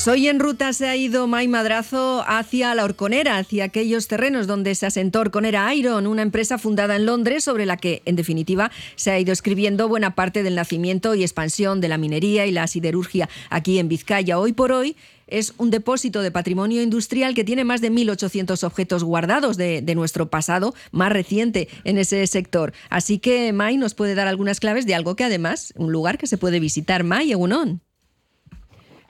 Pues hoy en ruta se ha ido May Madrazo hacia la Orconera, hacia aquellos terrenos donde se asentó Orconera Iron, una empresa fundada en Londres sobre la que, en definitiva, se ha ido escribiendo buena parte del nacimiento y expansión de la minería y la siderurgia aquí en Vizcaya. Hoy por hoy es un depósito de patrimonio industrial que tiene más de 1.800 objetos guardados de, de, nuestro pasado más reciente en ese sector. Así que May nos puede dar algunas claves de algo que además, un lugar que se puede visitar. May, Egunon.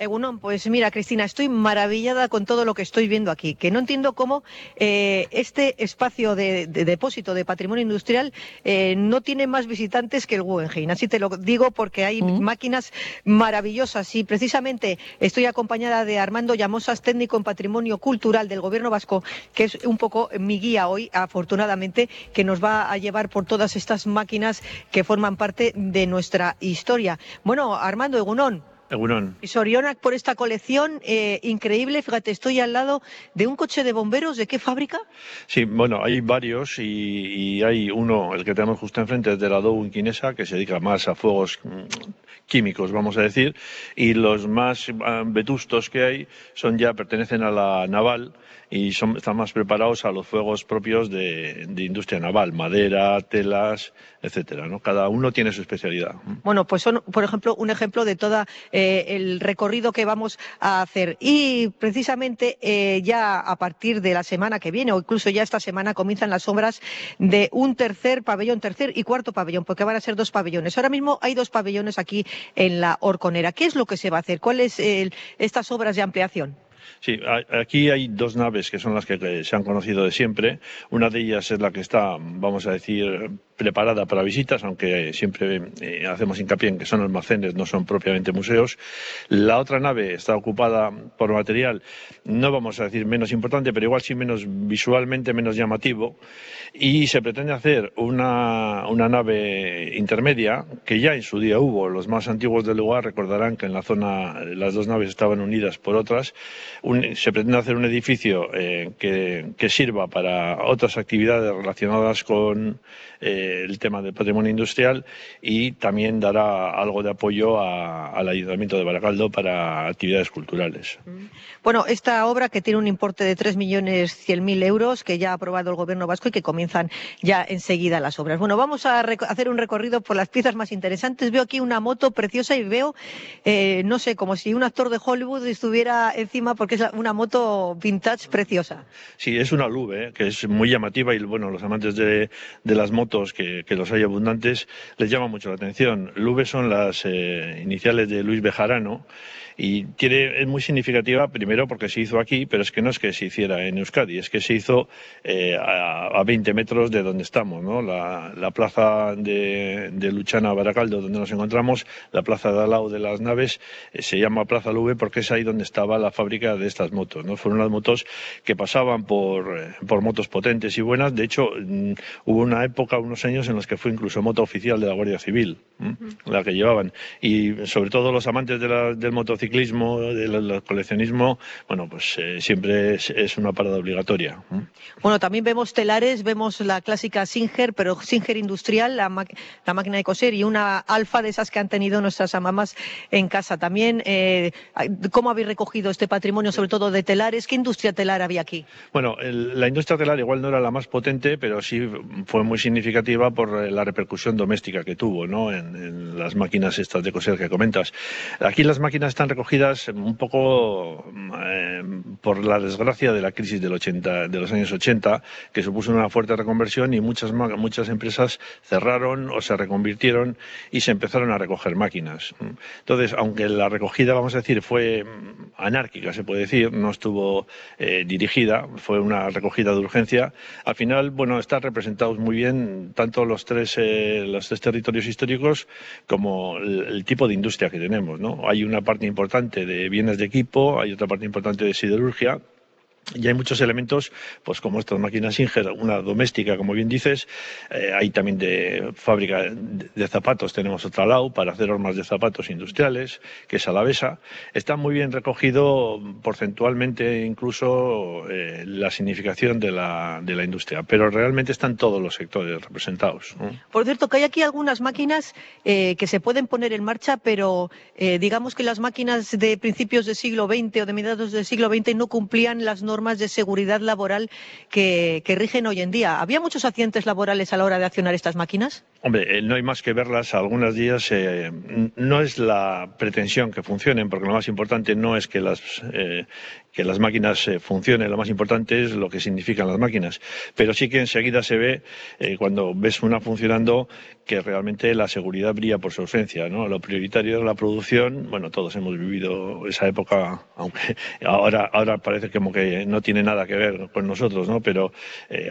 Egunon, pues mira, Cristina, estoy maravillada con todo lo que estoy viendo aquí, que no entiendo cómo eh, este espacio de, de, depósito de patrimonio industrial eh, no tiene más visitantes que el Guggenheim. Así te lo digo porque hay mm. máquinas maravillosas y precisamente estoy acompañada de Armando Llamosas, técnico en patrimonio cultural del Gobierno vasco, que es un poco mi guía hoy, afortunadamente, que nos va a llevar por todas estas máquinas que forman parte de nuestra historia. Bueno, Armando Egunon. Egunon. Y Sorionak por esta colección eh, increíble. Fíjate, estoy al lado de un coche de bomberos. ¿De qué fábrica? Sí, bueno, hay varios y, y hay uno, el que tenemos justo enfrente, es de la Dow Inquinesa, que se dedica más a fuegos mm, químicos, vamos a decir, y los más uh, vetustos que hay son ya pertenecen a la naval y son, están más preparados a los fuegos propios de, industria naval, madera, telas, etcétera. ¿no? Cada uno tiene su especialidad. Bueno, pues son, por ejemplo, un ejemplo de todo eh, el recorrido que vamos a hacer. Y precisamente eh, ya a partir de la semana que viene, o incluso ya esta semana, comienzan las obras de un tercer pabellón, tercer y cuarto pabellón, porque van a ser dos pabellones. Ahora mismo hay dos pabellones aquí en la Orconera. ¿Qué es lo que se va a hacer? ¿Cuáles eh, estas obras de ampliación? Sí, aquí hay dos naves que son las que se han conocido de siempre. Una de ellas es la que está, vamos a decir, preparada para visitas, aunque siempre eh, hacemos hincapié en que son almacenes, no son propiamente museos. La otra nave está ocupada por material, no vamos a decir menos importante, pero igual sí menos visualmente menos llamativo. Y se pretende hacer una, una nave intermedia, que ya en su día hubo. Los más antiguos del lugar recordarán que en la zona las dos naves estaban unidas por otras. Un, se pretende hacer un edificio eh, que, que sirva para otras actividades relacionadas con eh, el tema del patrimonio industrial y también dará algo de apoyo a, al Ayuntamiento de Baracaldo para actividades culturales. Mm. Bueno, esta obra que tiene un importe de 3.100.000 euros que ya ha aprobado el Gobierno vasco y que comienzan ya enseguida las obras. Bueno, vamos a hacer un recorrido por las piezas más interesantes. Veo aquí una moto preciosa y veo, eh, no sé, como si un actor de Hollywood estuviera encima porque es una moto vintage preciosa. Sí, es una Lube, ¿eh? que es muy llamativa y bueno, los amantes de, de las motos que, los hay abundantes, les llama mucho la atención. Lube son las eh, iniciales de Luis Bejarano y tiene, es muy significativa, primero porque se hizo aquí, pero es que no es que se hiciera en Euskadi, es que se hizo eh, a, a, 20 metros de donde estamos, ¿no? La, la plaza de, de, Luchana Baracaldo, donde nos encontramos, la plaza de al lado de las naves, eh, se llama Plaza Lube porque es ahí donde estaba la fábrica de estas motos, ¿no? Fueron las motos que pasaban por, eh, por motos potentes y buenas, de hecho, mm, hubo una época, unos años en los que fue incluso moto oficial de la Guardia Civil, ¿eh? la que llevaban, y sobre todo los amantes de la, del motociclismo ciclismo, del coleccionismo, bueno, pues eh, siempre es, es, una parada obligatoria. Bueno, también vemos telares, vemos la clásica Singer, pero Singer industrial, la, la máquina de coser y una alfa de esas que han tenido nuestras mamás en casa. También, eh, ¿cómo habéis recogido este patrimonio, sobre todo de telares? ¿Qué industria telar había aquí? Bueno, el, la industria telar igual no era la más potente, pero sí fue muy significativa por eh, la repercusión doméstica que tuvo ¿no? en, en las máquinas estas de coser que comentas. Aquí las máquinas están un poco eh, por la desgracia de la crisis del 80, de los años 80, que supuso una fuerte reconversión y muchas, muchas empresas cerraron o se reconvirtieron y se empezaron a recoger máquinas. Entonces, aunque la recogida, vamos a decir, fue anárquica, se puede decir, no estuvo eh, dirigida, fue una recogida de urgencia, al final, bueno, están representados muy bien tanto los tres, eh, los tres territorios históricos como el, el tipo de industria que tenemos. ¿no? Hay una parte importante importante de bienes de equipo, hay otra parte importante de siderurgia y hay muchos elementos, pues como estas máquinas Singer, una doméstica, como bien dices, eh, hay también de fábrica de zapatos, tenemos otra LAU para hacer hormas de zapatos industriales, que es Alavesa. Está muy bien recogido porcentualmente incluso eh, la significación de la, de la industria, pero realmente están todos los sectores representados. Por cierto, que hay aquí algunas máquinas eh, que se pueden poner en marcha, pero digamos que las máquinas de principios del siglo XX o de mediados del siglo XX no cumplían las normas normas de seguridad laboral que, rigen hoy en día. ¿Había muchos accidentes laborales a la hora de accionar estas máquinas? Hombre, eh, no hay más que verlas. Algunos días eh, no es la pretensión que funcionen, porque lo más importante no es que las, eh, que las máquinas funcionen, lo más importante es lo que significan las máquinas. Pero sí que enseguida se ve, cuando ves una funcionando, que realmente la seguridad brilla por su ausencia. ¿no? Lo prioritario es la producción. Bueno, todos hemos vivido esa época, aunque ahora, ahora parece como que no tiene nada que ver con nosotros, ¿no? Pero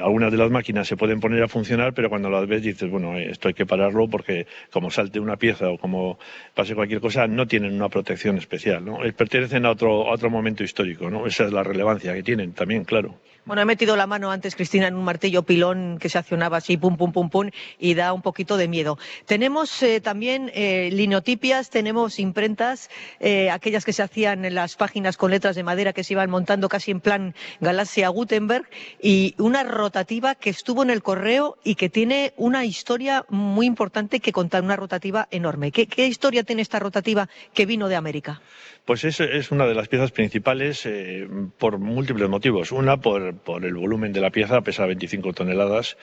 algunas de las máquinas se pueden poner a funcionar, pero cuando las ves dices, bueno, esto hay que pararlo porque como salte una pieza o como pase cualquier cosa, no tienen una protección especial, ¿no? Eh, pertenecen a otro, otro momento histórico, ¿no? Esa es la relevancia que tienen también, claro. Bueno, he metido la mano antes, Cristina, en un martillo pilón que se accionaba así, pum, pum, pum, pum, y da un poquito de miedo. Tenemos eh, también eh, linotipias, tenemos imprentas, eh, aquellas que se hacían en las páginas con letras de madera que se iban montando casi en plan Galaxia Gutenberg, y una rotativa que estuvo en el correo y que tiene una historia muy importante que contar, una rotativa enorme. ¿Qué, historia tiene esta rotativa que vino de América? Pues es, una de las piezas principales eh, por múltiples motivos. Una, por, el volumen de la pieza, pesa 25 toneladas.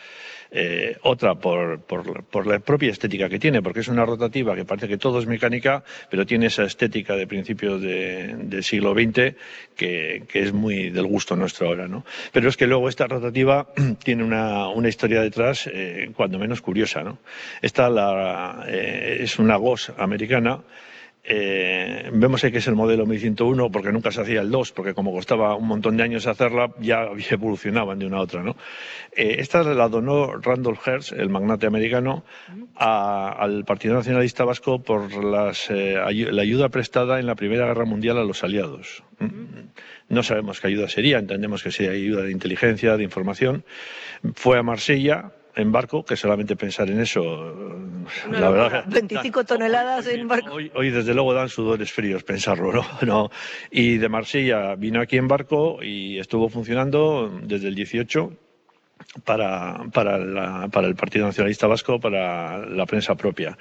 Eh, otra, por, la propia estética que tiene, porque es una rotativa que parece que todo es mecánica, pero tiene esa estética de principios de, del siglo XX que, que, es muy gusto nuestro ahora. ¿no? Pero es que luego esta rotativa tiene una, una historia detrás, eh, cuando menos curiosa. ¿no? Esta la, eh, es una GOS americana eh, vemos que es el modelo 1101 porque nunca se hacía el 2, porque como costaba un montón de años hacerla, ya evolucionaban de una a otra. ¿no? Eh, esta la donó Randolph Hearst, el magnate americano, al Partido Nacionalista Vasco por las, eh, la ayuda prestada en la Primera Guerra Mundial a los aliados. No sabemos qué ayuda sería, entendemos que sería ayuda de inteligencia, de información. Fue a Marsella, en barco, que solamente pensar en eso, la verdad. 25 toneladas en barco. Hoy, desde luego dan sudores fríos pensarlo, ¿no? ¿no? Y de Marsella vino aquí en barco y estuvo funcionando desde el 18 para, para, para el Partido Nacionalista Vasco, para la prensa propia.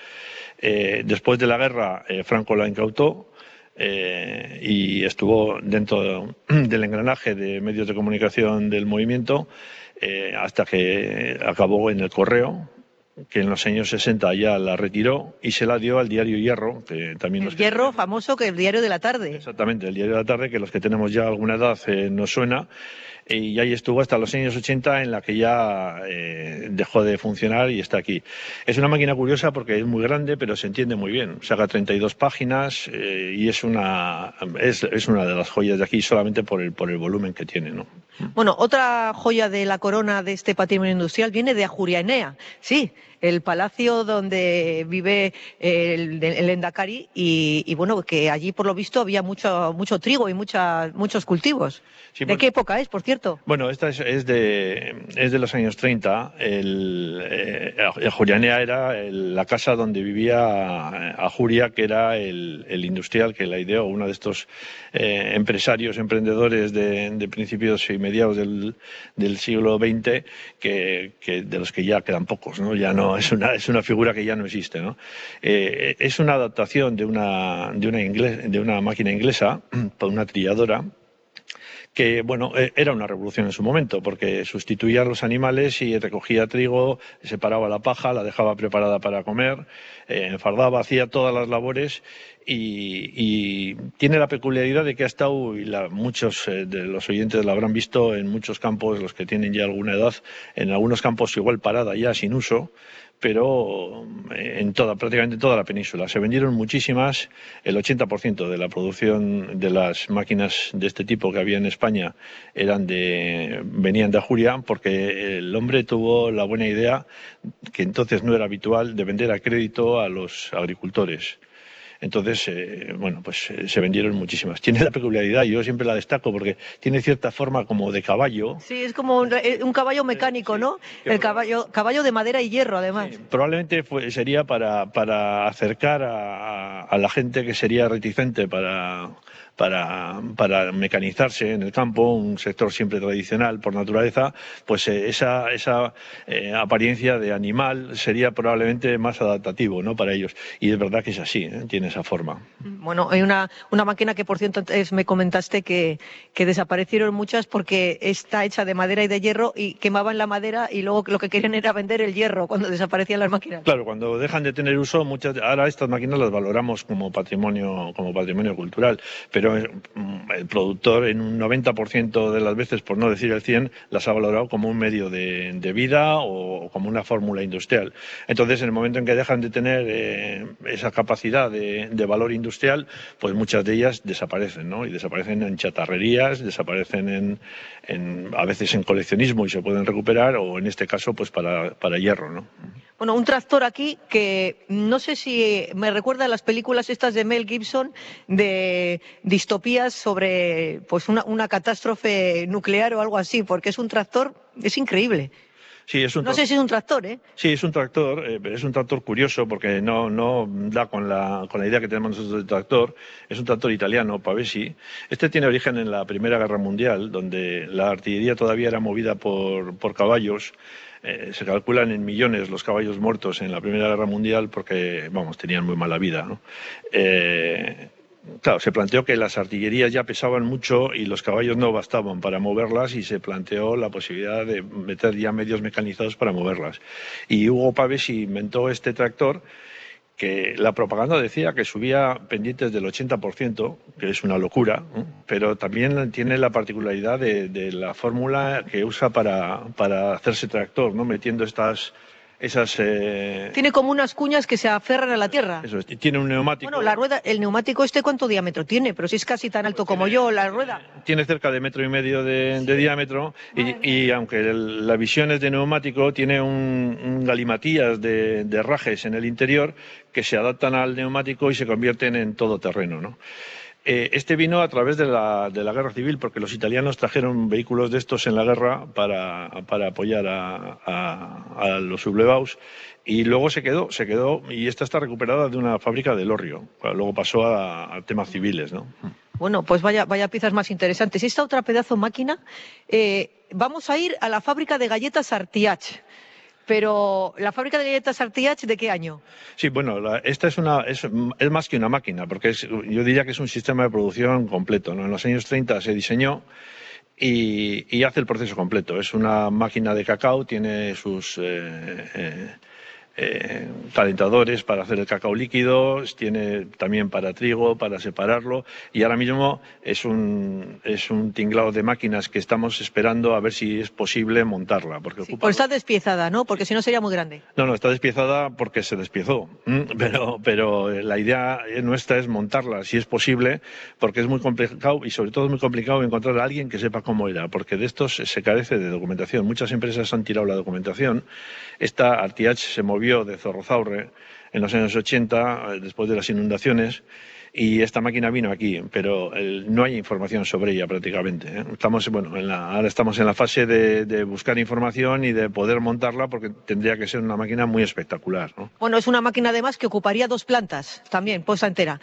Eh, después de la guerra, eh, Franco la incautó. Eh, y estuvo dentro del engranaje de medios de comunicación del movimiento eh, hasta que acabó en el correo, que en los años 60 ya la retiró y se la dio al diario Hierro, que también el Hierro famoso que el diario de la tarde. Exactamente, el diario de la tarde que los que tenemos ya alguna edad eh, nos suena y ahí estuvo hasta los años 80 en la que ya eh, dejó de funcionar y está aquí. Es una máquina curiosa porque es muy grande pero se entiende muy bien. Saca 32 páginas eh, y es una, es, es, una de las joyas de aquí solamente por el, por el volumen que tiene. ¿no? Bueno, otra joya de la corona de este patrimonio industrial viene de Ajurianea. Sí, el palacio donde vive el, el Endacari y, y, bueno, que allí por lo visto había mucho, mucho trigo y mucha, muchos cultivos. ¿De pues qué época es, por cierto? Bueno, esta es, es, de, es de los años 30. El, eh, era la casa donde vivía Ajuria, que era el, el, industrial que la ideó, uno de estos eh, empresarios, emprendedores de, de, principios y mediados del, del siglo XX, que, que, de los que ya quedan pocos, ¿no? Ya no es una, es una figura que ya no existe, ¿no? Eh, es una adaptación de una, de una, inglés, de una máquina inglesa, por una trilladora, que bueno, e, era una revolución en su momento, porque sustituía a los animales y recogía trigo, separaba la paja, la dejaba preparada para comer, eh, enfardaba, hacía todas las labores y, y, tiene la peculiaridad de que ha estado, y la, muchos eh, de los oyentes la habrán visto en muchos campos, los que tienen ya alguna edad, en algunos campos igual parada ya sin uso, pero eh, en toda, prácticamente toda la península. Se vendieron muchísimas, el 80% de la producción de las máquinas de este tipo que había en España eran de, venían de Ajuria, porque el hombre tuvo la buena idea, que entonces no era habitual, de vender a crédito a los agricultores. Entonces, eh, bueno, pues eh, se vendieron muchísimas. Tiene la peculiaridad, yo siempre la destaco porque tiene cierta forma como de caballo. Sí, es como un, eh, caballo mecánico, ¿no? El caballo, caballo de madera y hierro, además. probablemente sería para, para acercar a la gente que sería reticente para para, para mecanizarse en el campo, un sector siempre tradicional por naturaleza, pues eh, esa, esa eh, apariencia de animal sería probablemente más adaptativo ¿no? para ellos. Y es verdad que es así, ¿eh? tiene esa forma. Bueno, hay una, una máquina que, por cierto, me comentaste que, que desaparecieron muchas porque está hecha de madera y de hierro y quemaban la madera y luego lo que querían era vender el hierro cuando desaparecían las máquinas. Claro, cuando dejan de tener uso, muchas, ahora estas máquinas las valoramos como patrimonio, como patrimonio cultural, pero pero mm, el productor en un 90% de las veces, por no decir el 100, las ha valorado como un medio de, vida o como una fórmula industrial. Entonces, en el momento en que dejan de tener eh, esa capacidad de, valor industrial, pues muchas de ellas desaparecen, ¿no? Y desaparecen en chatarrerías, desaparecen en, a veces en coleccionismo y se pueden recuperar, o en este caso, pues para hierro, ¿no? Bueno, un tractor aquí que no sé si me recuerda las películas estas de Mel Gibson de distopías sobre pues una catástrofe nuclear o algo así, porque es un tractor, es increíble. Sí, es un no sé si es un tractor, ¿eh? Sí, es un tractor, eh, es un tractor curioso porque no, no da con la, con la idea que tenemos nosotros del tractor. Es un tractor italiano, Pavesi. Este tiene origen en la Primera Guerra Mundial, donde la artillería todavía era movida por, por caballos eh, se calculan en millones los caballos muertos en la Primera Guerra Mundial porque, vamos, tenían muy mala vida. Eh, claro, se planteó que las artillerías ya pesaban mucho y los caballos no bastaban para moverlas y se planteó la posibilidad de meter ya medios mecanizados para moverlas. Y Hugo Pavés inventó este tractor que la propaganda decía que subía pendientes del 80%, que es una locura, pero también tiene la particularidad de, la fórmula que usa para, para hacerse tractor, ¿no? metiendo estas esas, eh, Tiene como unas cuñas que se aferran a la tierra. Eso, tiene un neumático. Bueno, la rueda, el neumático este cuánto diámetro tiene, pero si es casi tan alto como yo, la rueda. Tiene cerca de metro y medio de, diámetro y, aunque la visión es de neumático, tiene un, galimatías de, de, rajes en el interior que se adaptan al neumático y se convierten en todoterreno, ¿no? Eh, este vino a través de la, de la, guerra civil, porque los italianos trajeron vehículos de estos en la guerra para, para apoyar a, a, los sublevados y luego se quedó, se quedó, y esta está recuperada de una fábrica de Lorrio. Luego pasó a, temas civiles, ¿no? Bueno, pues vaya, vaya piezas más interesantes. Esta otra pedazo máquina, eh, vamos a ir a la fábrica de galletas Artiach. Pero la fábrica de galletas Artiach, ¿de qué año? Sí, bueno, esta es, una, es, más que una máquina, porque yo diría que es un sistema de producción completo. En los años 30 se diseñó y, hace el proceso completo. Es una máquina de cacao, tiene sus... Eh, eh, eh, calentadores para hacer el cacao líquido, tiene también para trigo, para separarlo y ahora mismo es un, es un tinglado de máquinas que estamos esperando a ver si es posible montarla. Porque pues está despiezada, ¿no? Porque si no sería muy grande. No, no, está despiezada porque se despiezó, pero, pero la idea nuestra es montarla si es posible porque es muy complicado y sobre todo es muy complicado encontrar a alguien que sepa cómo era, porque de estos se carece de documentación. Muchas empresas han tirado la documentación. Esta Artiach se movió de Zorrozaurre en los años 80, eh, después de las inundaciones, y esta máquina vino aquí, pero no hay información sobre ella prácticamente. ¿eh? Estamos, bueno, ahora estamos en la fase de, buscar información y de poder montarla porque tendría que ser una máquina muy espectacular. Bueno, es una máquina además que ocuparía dos plantas también, puesta entera.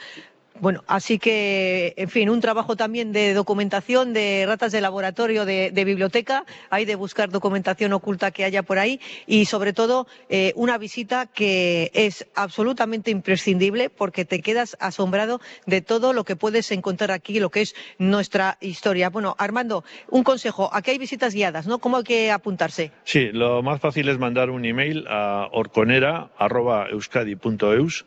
Bueno, así que, en fin, un trabajo también de documentación, de ratas de laboratorio, de, biblioteca, hay de buscar documentación oculta que haya por ahí y, sobre todo, eh, una visita que es absolutamente imprescindible porque te quedas asombrado de todo lo que puedes encontrar aquí, lo que es nuestra historia. Bueno, Armando, un consejo. Aquí hay visitas guiadas, ¿no? ¿Cómo hay que apuntarse? Sí, lo más fácil es mandar un email a orconera.euskadi.eus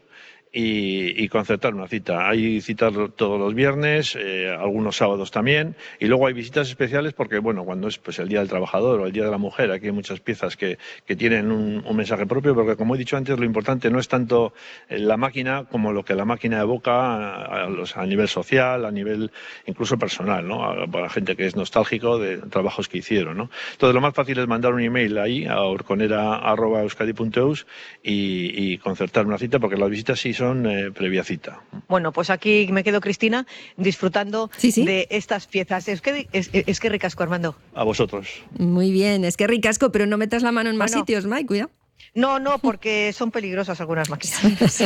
y, concertar una cita. Hay citas todos los viernes, eh, algunos sábados también, y luego hay visitas especiales porque, bueno, cuando es pues, el Día del Trabajador o el Día de la Mujer, aquí hay muchas piezas que, que tienen un, mensaje propio, porque como he dicho antes, lo importante no es tanto eh, la máquina como lo que la máquina evoca a, a nivel social, a nivel incluso personal, ¿no? A, la gente que es nostálgico de trabajos que hicieron, ¿no? Entonces, lo más fácil es mandar un email ahí a orconera.euskadi.eus y, y concertar una cita, porque las visitas sí son son eh, previa cita. Bueno, pues aquí me quedo, Cristina, disfrutando de estas piezas. Es que, es, que ricasco, Armando. A vosotros. Muy bien, es que ricasco, pero no metas la mano en más sitios, Mike, cuidado. No, no, porque son peligrosas algunas máquinas.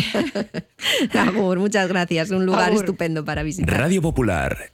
Amor, muchas gracias. Un lugar estupendo para visitar. Radio Popular,